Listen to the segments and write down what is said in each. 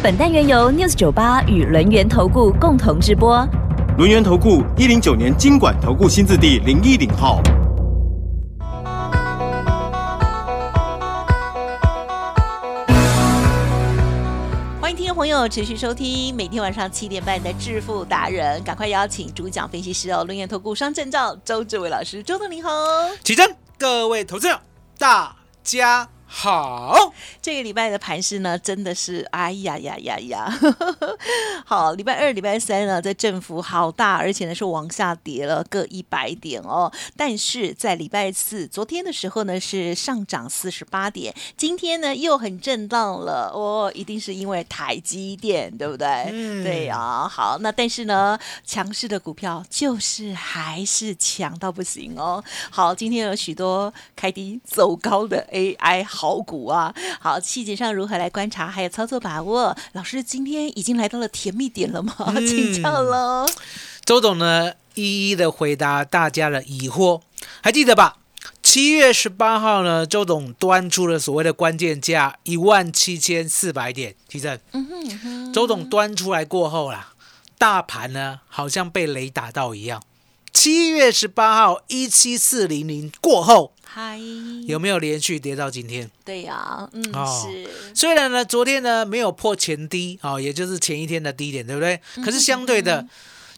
本单元由 News 九八与轮源投顾共同直播。轮源投顾一零九年经管投顾新字第零一零号。欢迎听众朋友持续收听每天晚上七点半的致富达人，赶快邀请主讲分析师哦，轮源投顾双证照周志伟老师，周总您好。起真，各位投资者，大家好。这个礼拜的盘势呢，真的是哎呀呀呀呀！好，礼拜二、礼拜三呢，在振幅好大，而且呢是往下跌了各一百点哦。但是在礼拜四昨天的时候呢，是上涨四十八点，今天呢又很震荡了哦，一定是因为台积电，对不对？嗯对呀、好，那但是呢，强势的股票就是还是强到不行哦。好，今天有许多开低走高的 AI 好股啊。好，细节上如何来观察，还有操作把握？老师今天已经来到了甜蜜点了吗？嗯 请教喽。周董呢，一一的回答大家的疑惑，还记得吧？七月十八号呢，周董端出了所谓的关键价一万七千四百点，提振。嗯哼嗯哼，周董端出来过后啦，大盘呢好像被雷打到一样。七月十八号一七四零零过后，嗨，有没有连续跌到今天？对呀、嗯，哦。是，虽然呢，昨天呢没有破前低啊、哦，也就是前一天的低点，对不对？可是相对的，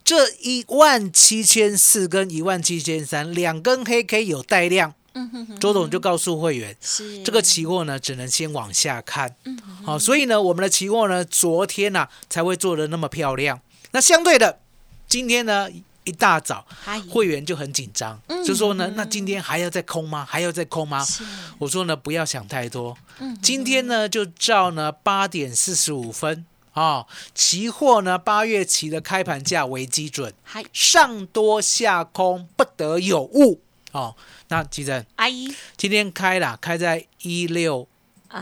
这一万七千四跟一万七千三两根黑 K 有带量，嗯哼哼，周董就告诉会员，是。这个期货呢只能先往下看，嗯好、所以呢，我们的期货呢昨天呢、才会做的那么漂亮。那相对的，今天呢一大早嗨，会员就很紧张，嗯就说呢，那今天还要再空吗？还要再空吗？是，我说呢，不要想太多。嗯今天呢，就照呢八点四十五分啊、期货呢八月期的开盘价为基准，上多下空不得有误哦。那吉珍阿姨今天开了，开在一六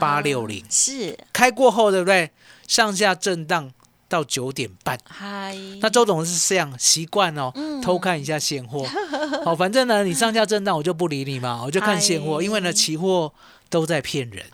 八六零啊，是，开过后对不对？上下震荡到九点半。嗨，那周董是这样习惯哦，嗯偷看一下现货。好，反正呢，你上下震荡我就不理你嘛，我就看现货，哎因为呢，期货都在骗人。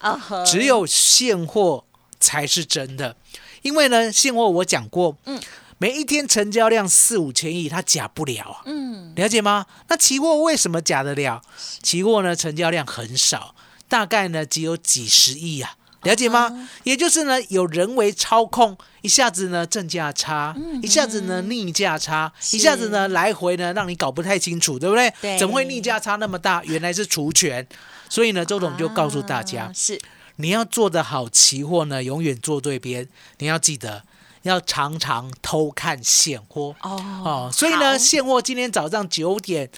只有现货才是真的，因为呢，现货我讲过，嗯每一天成交量四五千亿，它假不了啊，嗯，了解吗？那期货为什么假得了？期货呢，成交量很少，大概呢只有几十亿啊。了解吗？也就是呢，有人为操控，一下子呢正价差，一下子呢逆价差，一下子呢来回呢让你搞不太清楚，对不对？对怎么会逆价差那么大？原来是除权。所以呢，周董就告诉大家，啊是，你要做的好期货呢，永远做对边。你要记得，要常常偷看现货哦哦。所以呢，现货今天早上九点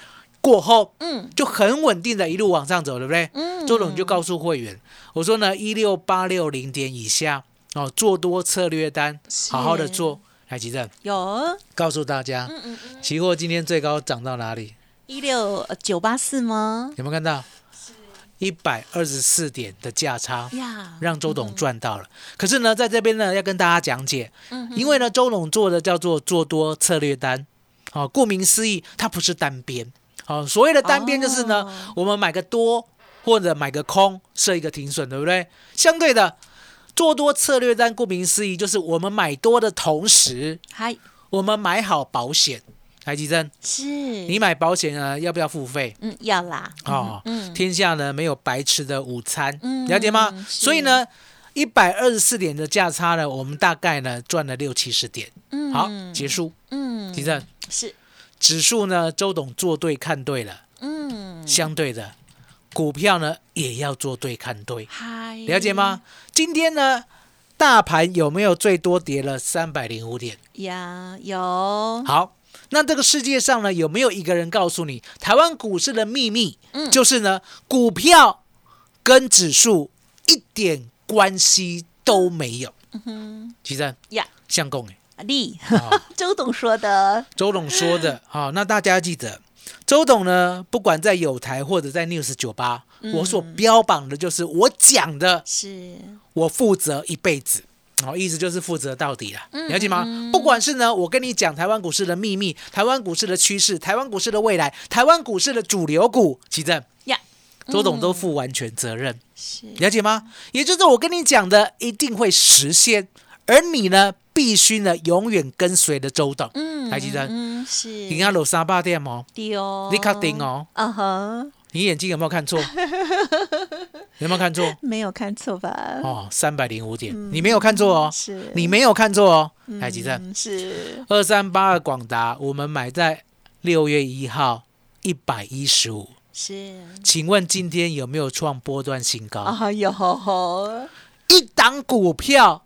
过后嗯就很稳定的一路往上走，对不对？嗯周董就告诉会员，我说呢，一六八六零点以下哦，做多策略单，好好的做。来，吉正有，告诉大家，嗯嗯嗯，期货今天最高涨到哪里？一六九八四吗？有没有看到？一百二十四点的价差。呀，让周董赚到了。可是呢，在这边呢，要跟大家讲解，嗯因为呢，周董做的叫做做多策略单，哦，顾名思义，它不是单边。哦，所谓的单边就是呢，哦我们买个多或者买个空，设一个停损，对不对？相对的，做多策略单，顾名思义，就是我们买多的同时，嗨，我们买好保险。台积珍，是你买保险呢，要不要付费？嗯要啦，哦，嗯天下呢没有白吃的午餐，嗯了解吗？所以呢，一百二十四点的价差呢，我们大概呢赚了六七十点。嗯好，结束。嗯提正是指数呢，周董做对看对了，嗯相对的股票呢也要做对看对，嗨，了解吗？今天呢，大盘有没有最多跌了三百零五点？呀有好。那这个世界上呢，有没有一个人告诉你，台湾股市的秘密，嗯就是呢，股票跟指数一点关系都没有哼。其实呀，相公哎，丽，哦 周董说的，周董说的，好、那大家记得，周董呢，不管在有台或者在 News 酒吧，我所标榜的就是我讲的，是。我负责一辈子。哦，意思就是负责到底了，了解吗？不管是呢，我跟你讲台湾股市的秘密、台湾股市的趋势、台湾股市的未来、台湾股市的主流股，其正。呀，周董都负完全责任，是。了解吗？也就是我跟你讲的一定会实现，而你呢，必须呢永远跟随着周董。嗯台积电嗯是，你看楼三八店哦，对哦，你确定哦？嗯哼，你眼睛有没有看错？有没有看错？没有看错吧？哦，三百零五点，你没有看错哦，是，你没有看错哦。台积电嗯是二三八二广达，我们买在六月一号一百一十五，是请问今天有没有创波段新高？啊，有一档股票，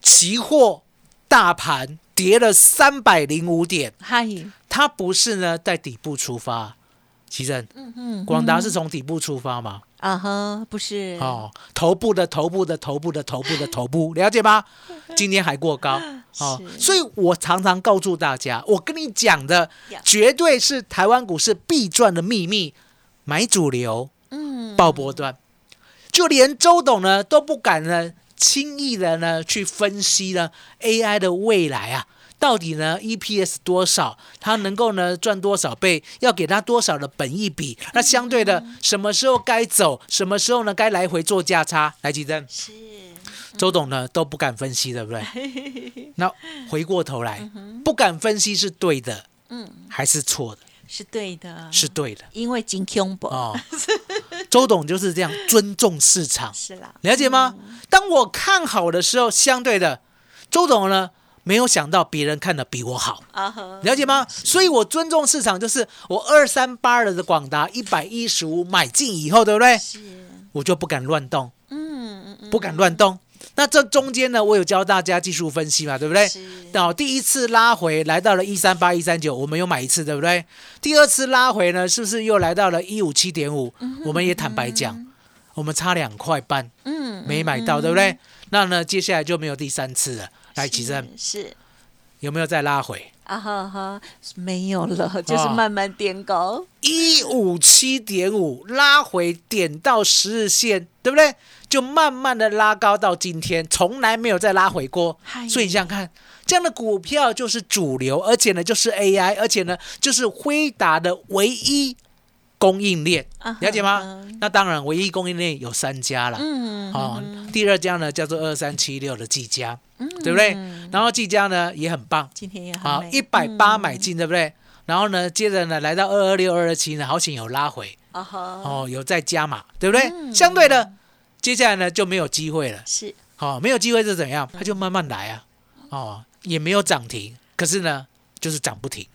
期货大盘跌了三百零五点，嗨，它不是呢在底部出发，奇正，嗯嗯广达是从底部出发吗？啊哈，不是，哦，头部的头部的头部的头部的头部，了解吗？今天还过高 哦，所以我常常告诉大家，我跟你讲的呀绝对是台湾股市必赚的秘密，买主流，嗯，爆波段，就连周董呢都不敢呢轻易的呢去分析呢 AI 的未来啊。到底呢，EPS 多少？它能够呢赚多少倍？要给它多少的本益比？那相对的，什么时候该走？什么时候呢该来回做价差？来，吉珍，是周董呢都不敢分析，对不对？那回过头来，不敢分析是对的，嗯，还是错的？是对的，是对的因为金 Q 博哦。周董就是这样尊重市场，是啦，了解吗？当我看好的时候，相对的，周董呢没有想到别人看的比我好，了解吗？所以我尊重市场，就是我二三八二的广达一百一十五买进以后，对不对？是，我就不敢乱动，嗯嗯嗯，不敢乱动。那这中间呢，我有教大家技术分析嘛，对不对？是，哦，第一次拉回来到了一三八一三九，我们有买一次，对不对？第二次拉回呢，是不是又来到了一五七点五？我们也坦白讲，我们差两块半嗯，没买到，对不对？那呢，接下来就没有第三次了。来，起身是有没有再拉回？啊哈哈，没有了，就是哦慢慢垫高，一五七点五拉回点到十日线，对不对？就慢慢的拉高到今天，从来没有再拉回过嗨。所以你想想看，这样的股票就是主流，而且呢就是 AI，而且呢就是辉达的唯一供应链了解吗嗯？那当然，唯一供应链有三家了。嗯，哦，第二家呢叫做二三七六的技嘉，对不对？然后技嘉呢也很棒，今天也很好，一百八买进，对不对？然后呢，接着呢来到二二六、二二七呢，好险有拉回哦，有再加码，对不对？嗯相对的，接下来呢就没有机会了。是好、没有机会是怎样？它就慢慢来啊，哦，也没有涨停，可是呢就是涨不停，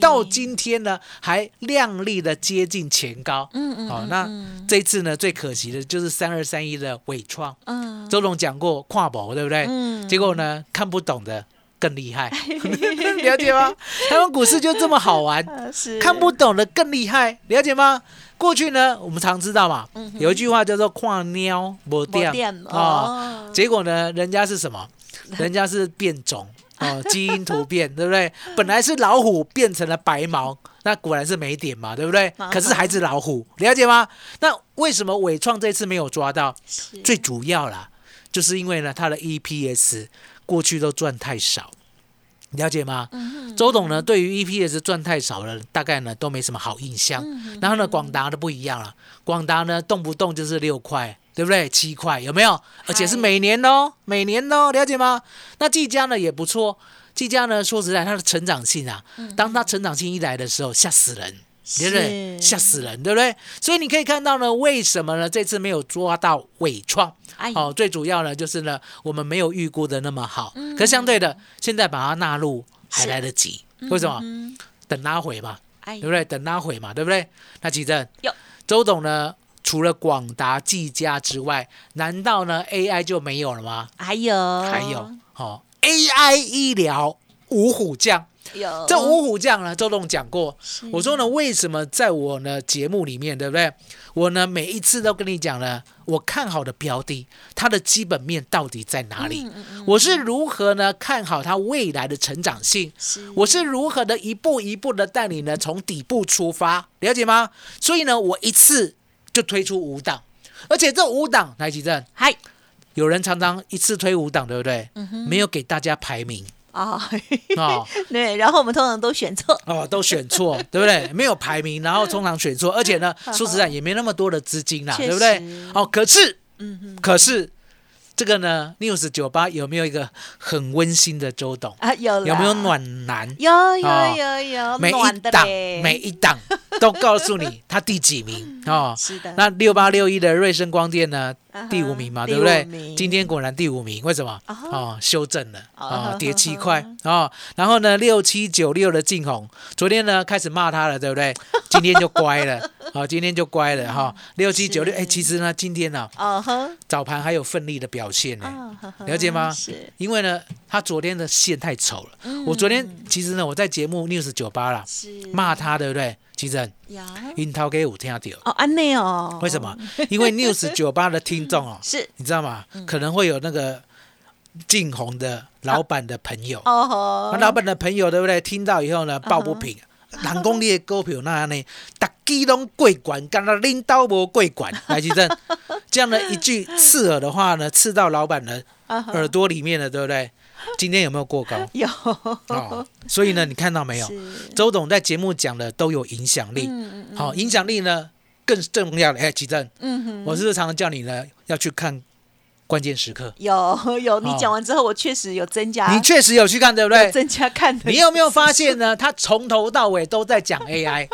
到今天呢还亮丽的接近前高。嗯嗯，好、嗯那嗯。这一次呢最可惜的就是三二三一的伟创，嗯。周董讲过跨博，对不对？嗯。结果呢看不懂的更厉害，了解吗？台湾股市就这么好玩，看不懂的更厉害，了解吗？过去呢，我们常知道嘛，嗯有一句话叫做“跨喵不掉没电”啊，哦，结果呢，人家是什么？人家是变种哦，基因突变，对不对？本来是老虎变成了白毛，那果然是没点嘛，对不对？啊可是还是老虎，了解吗？那为什么伟创这次没有抓到？最主要啦，就是因为呢，它的 EPS 过去都赚太少，了解吗？嗯周董呢，对于 EPS 赚太少了，大概呢都没什么好印象。嗯然后呢，广达的不一样了，广达呢动不动就是六块，对不对？七块有没有？而且是每年哦，每年哦，了解吗？那技嘉呢也不错，技嘉呢说实在，它的成长性啊，当它成长性一来的时候，吓死人。对不对？是吓死人，对不对？所以你可以看到呢，为什么呢？这次没有抓到伟创？哎哦，最主要呢就是呢，我们没有预估的那么好。嗯可相对的，现在把它纳入还是来得及。为什么？嗯等拉回嘛，哎对不对？等拉回嘛，对不对？那其正有周董呢，除了广达、技嘉之外，难道呢 AI 就没有了吗？还有还有，哦，AI 医疗五虎将，有这五虎将呢，周董讲过，我说呢，为什么在我呢节目里面，对不对？我呢每一次都跟你讲呢，我看好的标的，它的基本面到底在哪里？嗯我是如何呢看好它未来的成长性？是我是如何的一步一步的带你呢从底部出发，了解吗？所以呢，我一次就推出五档，而且这五档来几阵，嗨。有人常常一次推五档，对不对？没有给大家排名。啊，哦。对，然后我们通常都选错，哦，都选错，对不对？没有排名，然后通常选错，而且呢，说实在也没那么多的资金啦，对不对？哦，可是，嗯哼。可是这个呢，News 酒吧有没有一个很温馨的周董？啊，有有没有？暖男？有有哦有有，每一档每一档都告诉你他第几名 哦。是的，那六八六一的瑞声光电呢第五名嘛，第对不对？今天果然第五名，为什么？哦，修正了啊哦，跌七块哦。然后呢，六七九六的劲红，昨天呢开始骂他了，对不对？今天就乖了，好，今天就乖了哈。六七九六，哎，其实呢，今天呢哦，早盘还有奋力的表现呢。了解吗是因为呢，他昨天的线太丑了。我昨天其实呢，我在节目 News 九八啦，是骂他，对不对？其实呀，樱桃给我听到，哦安内哦，为什么？因为 News 九八的听众哦，是你知道吗？可能会有那个晋红的老板的朋友，哦老板的朋友对不对？听到以后呢，抱不平。人讲你的股票那样呢，大基拢过管，干那领导无过管，来吉正，这样的一句刺耳的话呢，刺到老板的耳朵里面了，对不对？今天有没有过高？有哦，所以呢，你看到没有？周董在节目讲的都有影响力，嗯嗯好、影响力呢更重要的。哎，吉正，嗯哼，我是不是常常叫你呢要去看关键时刻？有 有，你哦讲完之后，我确实有增加，你确实有去看，对不对？增加看的，你有没有发现呢？他从头到尾都在讲 AI，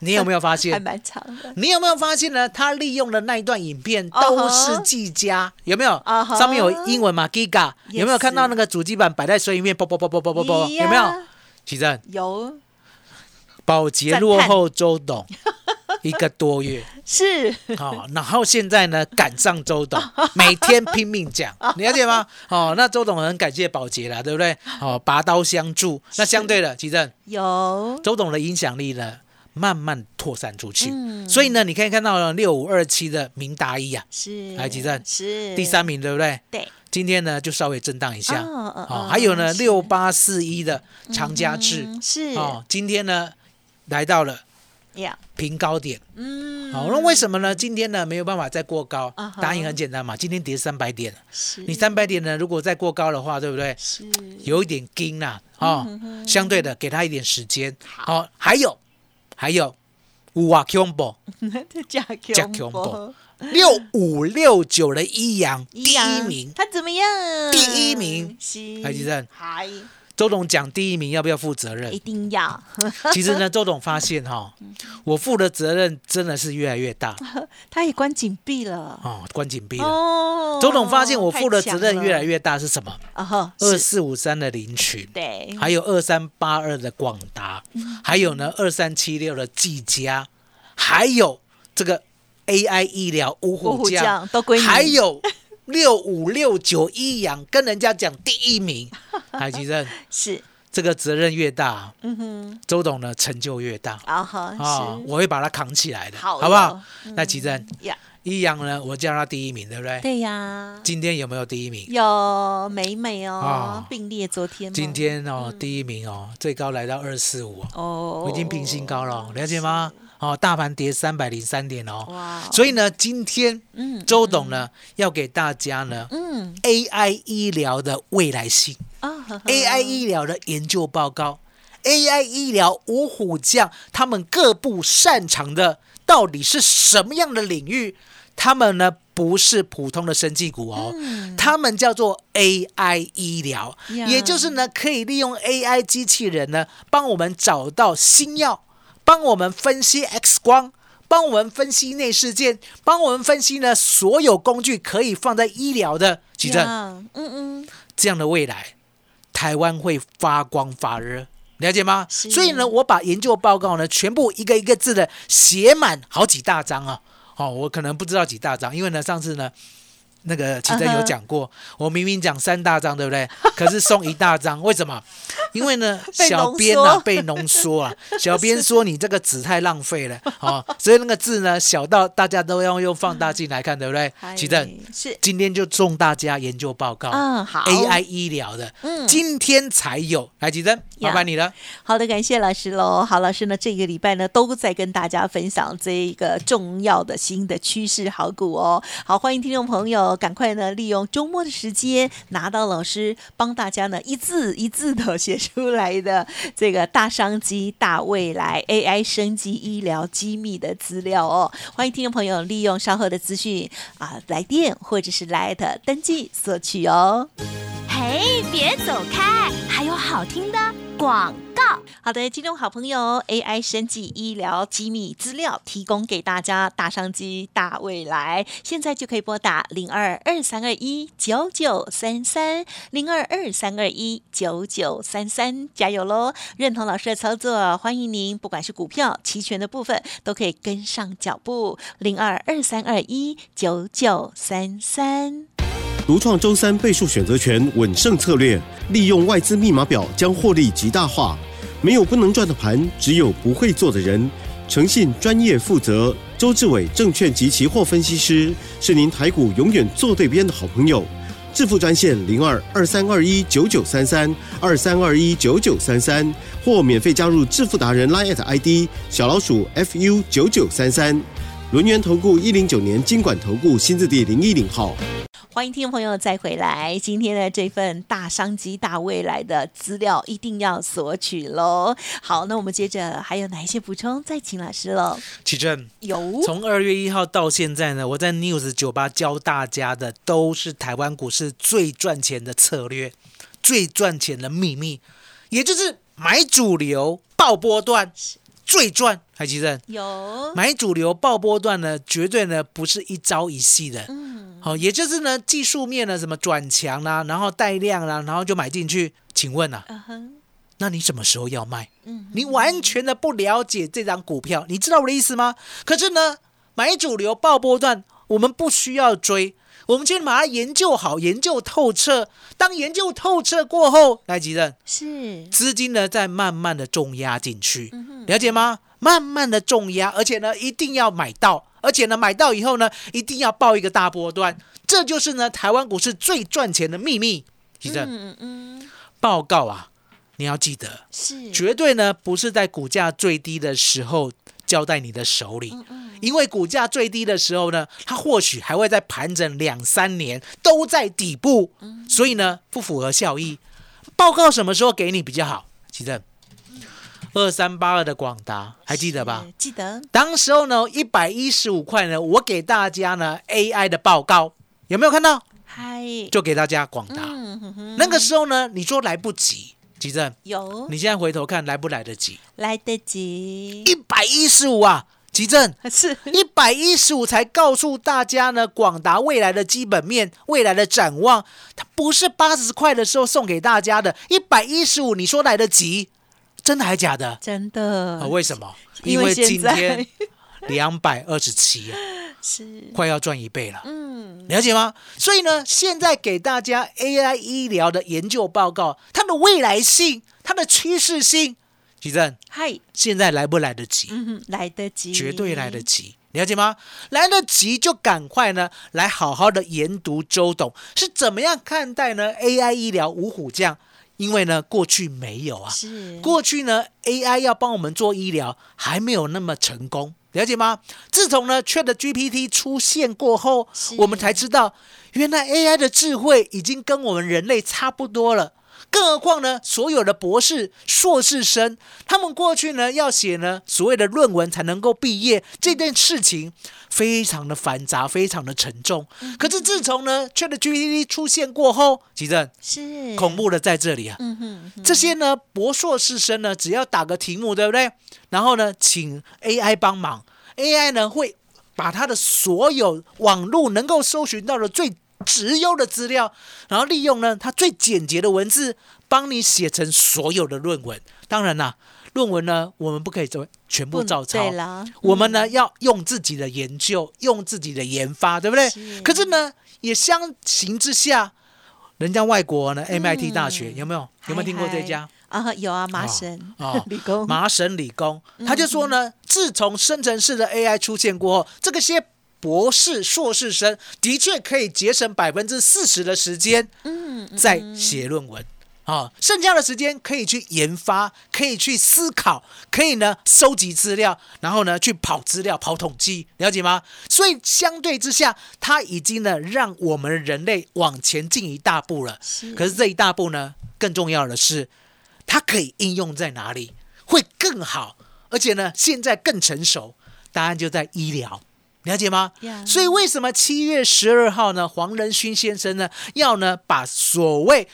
你有没有发现还？蛮长的，你有没有发现呢？他利用的那一段影片哦都是技嘉，有没有上面有英文嘛？Giga，有没有看到那个主机板摆在水里面？啵啵啵啵啵啵啵，有没有？奇正，有保洁落后周董 一个多月，是。哦，然后现在呢赶上周董，每天拼命讲，你了解吗？哦，那周董很感谢保洁啦，对不对？哦，拔刀相助。那相对的，奇正，有。周董的影响力呢慢慢扩散出去，嗯。所以呢，你可以看到六五二七的明达一啊，是来几站是。第三名，对不对？对。今天呢就稍微震荡一下，哦哦哦，还有呢六八四一的长嘉智，嗯是。哦，今天呢来到了呀，平高点。嗯，好，那为什么呢？今天呢没有办法再过高答案很简单嘛，今天跌三百点，你三百点呢，如果再过高的话，对不对？是有一点惊啦，哦，相对的给他一点时间。好，还有还有五啊加 combo 六五六九的一阳第一名，他怎么样？第一名是海基正还周董讲第一名要不要负责任？一？定要，其实呢，周董发现哈，我负的责任真的是越来越大。他也关紧闭了。哦，关紧闭了。哦周董发现我负的责任越来越越大是什么？二四五三的林群，对，还有二三八二的广达，还有呢二三七六的技嘉，还有这个 AI 医疗五五虎虎将，将都归你，还有六五六九一阳，跟人家讲第一名，海吉正，是。这个责任越大，嗯哼，周董的成就越大。啊哈啊，我会把它扛起来的，好好不好？那吉正呀，一阳呢，我叫他第一名，对不对？对呀，今天有没有第一名？有美美哦啊，并列昨天今天哦，第一名哦，最高来到二四五，哦，我已经平新高了哦，了解吗？哦，大盘跌三百零三点哦，哇，所以呢，今天嗯周董呢要给大家呢嗯。AI 医疗的未来性。啊，AI 医疗的研究报告，AI 医疗五虎将他们各部擅长的到底是什么样的领域？他们呢不是普通的生技股哦，他们叫做 AI 医疗，呀。也就是呢可以利用 AI 机器人呢帮我们找到新药，帮我们分析 X 光。帮我们分析内视镜，帮我们分析呢所有工具可以放在医疗的急诊，嗯嗯，这样的未来，台湾会发光发热，了解吗？所以呢，我把研究报告呢全部一个一个字的写满好几大张啊。哦，我可能不知道几大张，因为呢上次呢。那个奇珍有讲过我明明讲三大张，对不对？可是送一大张，为什么？因为呢，小编啊被浓缩啊，小编说你这个纸太浪费了 哦，所以那个字呢小到大家都要用放大镜来看，对不对？嗨奇正，是今天就送大家研究报告，嗯好 AI 医疗的，嗯今天才有，来奇正，麻烦你了。好的，感谢老师喽。好，老师呢，这个礼拜呢都在跟大家分享这一个重要的新的趋势好股哦。好，欢迎听众朋友赶快呢利用周末的时间拿到老师帮大家呢一字一字的写出来的这个大商机、大未来 AI 升级医疗机密的资料哦。欢迎听众朋友利用稍后的资讯啊来电或者是 Light 登记索取哦。嘿，别走开，还有好听的广。好的，金融好朋友 AI 生技医疗机密资料提供给大家，大商机大未来，现在就可以拨打零二二三二一九九三三零二二三二一九九三三，加油喽！认同老师的操作，欢迎您，不管是股票、期权的部分，都可以跟上脚步，零二二三二一九九三三。独创周三倍数选择权稳胜策略，利用外资密码表将获利极大化。没有不能赚的盘，只有不会做的人。诚信、专业、负责。周志伟证券及期货分析师是您台股永远做对边的好朋友。致富专线零二二三二一九九三三二三二一九九三三，或免费加入致富达人 Line ID 小老鼠 fu 九九三三。轮源投顾一零九年经管投顾新字第零一零号。欢迎听众朋友再回来，今天的这份大商机、大未来的资料一定要索取喽。好，那我们接着还有哪一些补充？再请老师喽。奇正，有从二月一号到现在呢，我在 News 酒吧教大家的都是台湾股市最赚钱的策略，最赚钱的秘密，也就是买主流爆波段最赚。海奇正，有，买主流爆波段呢，绝对呢不是一朝一夕的。嗯，好、也就是呢技术面呢什么转强啦、然后带量啦、然后就买进去。请问啊，那你什么时候要卖？嗯哼，你完全的不了解这张股票，你知道我的意思吗？可是呢，买主流爆波段，我们不需要追，我们先把它研究好，研究透彻。当研究透彻过后，来吉正，是，资金呢再慢慢的重压进去，了解吗？慢慢的重压，而且呢一定要买到，而且呢买到以后呢一定要报一个大波段，这就是呢台湾股市最赚钱的秘密。吉正，嗯嗯，报告啊，你要记得。是，绝对呢不是在股价最低的时候交在你的手里，嗯嗯，因为股价最低的时候呢，它或许还会在盘整两三年，都在底部，嗯所以呢不符合效益。报告什么时候给你比较好？奇正，二三八二的广达还记得吧？是？记得，当时候呢一百一十五块呢，我给大家呢 AI 的报告有没有看到？嗨，就给大家广达。那个时候呢，你说来不及，吉正，有，你现在回头看来不来得及？来得及，一百一十五啊，吉正，是，一百一十五才告诉大家呢，广达未来的基本面、未来的展望，它不是八十块的时候送给大家的，一百一十五，你说来得及？真的还假的？真的啊，，为什么？因为今天 两百二十七，是，快要赚一倍了。嗯，了解吗？所以呢，现在给大家 AI 医疗的研究报告，它的未来性、它的趋势性，奇正，嗨，现在来不来得及？嗯哼，来得及，绝对来得及，了解吗？来得及就赶快呢，来好好的研读周董是怎么样看待呢 AI 医疗五虎将，因为呢过去没有啊，是，过去呢 AI 要帮我们做医疗还没有那么成功。了解吗？自从呢 Chat GPT 出现过后，我们才知道，原来 AI 的智慧已经跟我们人类差不多了。更何况呢，所有的博士、硕士生，他们过去呢要写呢所谓的论文才能够毕业，这件事情非常的繁杂，非常的沉重。可是自从呢 Chat GPT 出现过后，吉正是恐，怖的在这里啊！嗯哼哼，这些呢，博硕士生呢，只要打个题目，对不对？然后呢，请 AI 帮忙，AI 呢会把他的所有网络能够搜寻到的最直优的资料，然后利用呢它最简洁的文字，帮你写成所有的论文。当然啦，论文呢，我们不可以做全部不照抄我们呢要用自己的研究，用自己的研发，对不对？是。可是呢，也相形之下，人家外国呢，MIT 大学有没有？有没有听过这家？啊，有啊，麻省哦 理工，麻省理工，他就说呢，自从生成式的 AI 出现过后，这个些博士、硕士生的确可以节省百分之四十的时间，嗯，在写论文。啊，剩下的时间可以去研发，可以去思考，可以呢收集资料，然后呢去跑资料、跑统计，了解吗？所以相对之下，它已经呢让我们人类往前进一大步了。是可是这一大步呢，更重要的是，它可以应用在哪里会更好，而且呢现在更成熟。答案就在医疗。了解吗呀所以为什么七月十二号呢？黄仁勋先生呢要呢把所谓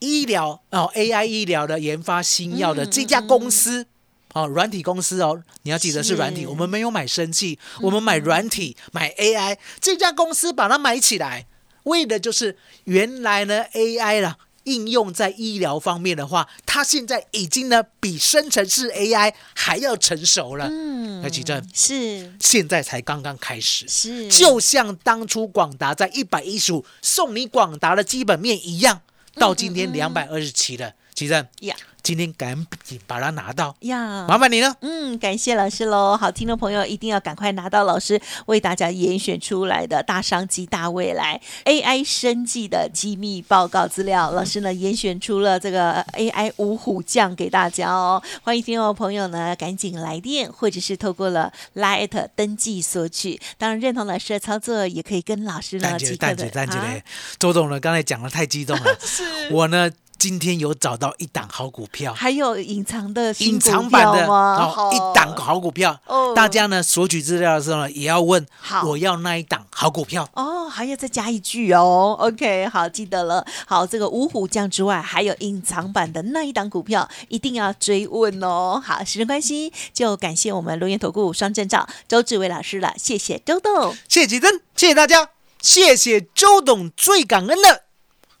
医疗哦 AI 医疗的研发新药的嗯这家公司。哦，软体公司哦，你要记得是软体，我们没有买生技，我们买软体，买 AI，这家公司把它买起来，为的就是原来呢 AI 啦，应用在医疗方面的话，它现在已经呢比生成式 AI 还要成熟了。嗯要举证，是现在才刚刚开始，是，就像当初广达在一百一十五送你广达的基本面一样，到今天两百二十七了。奇正，呀今天赶紧把它拿到，呀，麻烦你了。嗯，感谢老师喽！好，听众朋友一定要赶快拿到老师为大家严选出来的大商机、大未来 AI 生计的机密报告资料。老师呢严选出了这个 AI 五虎将给大家哦，欢迎听众朋友呢赶紧来电，或者是透过了 Lite 登记索取。当然，认同老师的操作，也可以跟老师呢即刻的！周总呢，刚才讲的太激动了，我呢今天有找到一档好股票，还有隐藏的新隐藏版的？哦，好一档好股票。哦大家呢索取资料的时候呢，也要问好我要那一档好股票。哦，还要再加一句哦。OK，好，记得了。好，这个五虎将之外，还有隐藏版的那一档股票，一定要追问哦。好，时间关系，就感谢我们龙岩投顾双证照周志伟老师了，谢谢周董。谢谢吉珍，谢谢大家，谢谢周董，最感恩的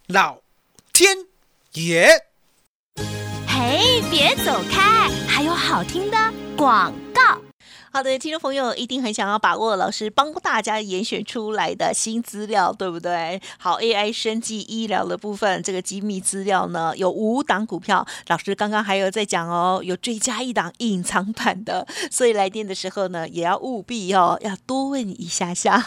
老天耶。嘿，别走开，还有好听的广告。好的，听众朋友一定很想要把握老师帮大家严选出来的新资料，对不对？好，AI 生技医疗的部分，这个机密资料呢，有五档股票，老师刚刚还有在讲哦，有追加一档隐藏版的，所以来电的时候呢，也要务必哦，要多问一下下，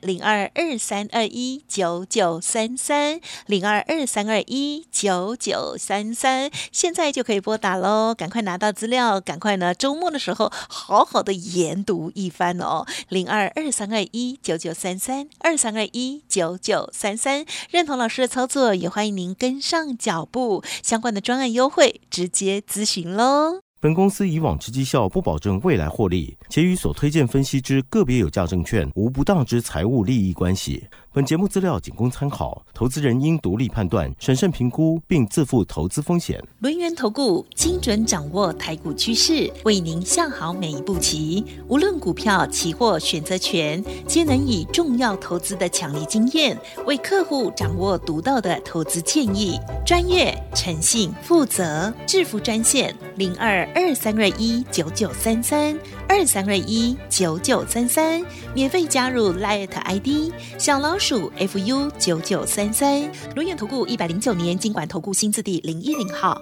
零二二三二一九九三三，零二二三二一九九三三，现在就可以拨打喽，赶快拿到资料，赶快呢，周末的时候好好的研读一番哦，零二二三二一九九三三二三二一九九三三，认同老师的操作，也欢迎您跟上脚步，相关的专案优惠直接咨询喽。本公司以往之绩效不保证未来获利，且与所推荐分析之个别有价证券无不当之财务利益关系。本节目资料仅供参考，投资人应独立判断、审慎评估，并自负投资风险。轮源投顾精准掌握台股趋势，为您下好每一步棋。无论股票、期货、选择权，皆能以重要投资的强力经验，为客户掌握独到的投资建议。专业、诚信、负责，致富专线零二二三二一九九三三二三二一九九三三，免费加入 Light ID 小老鼠 fu 九九三三。轮源投顾一百零九年经管投顾新字第零一零号。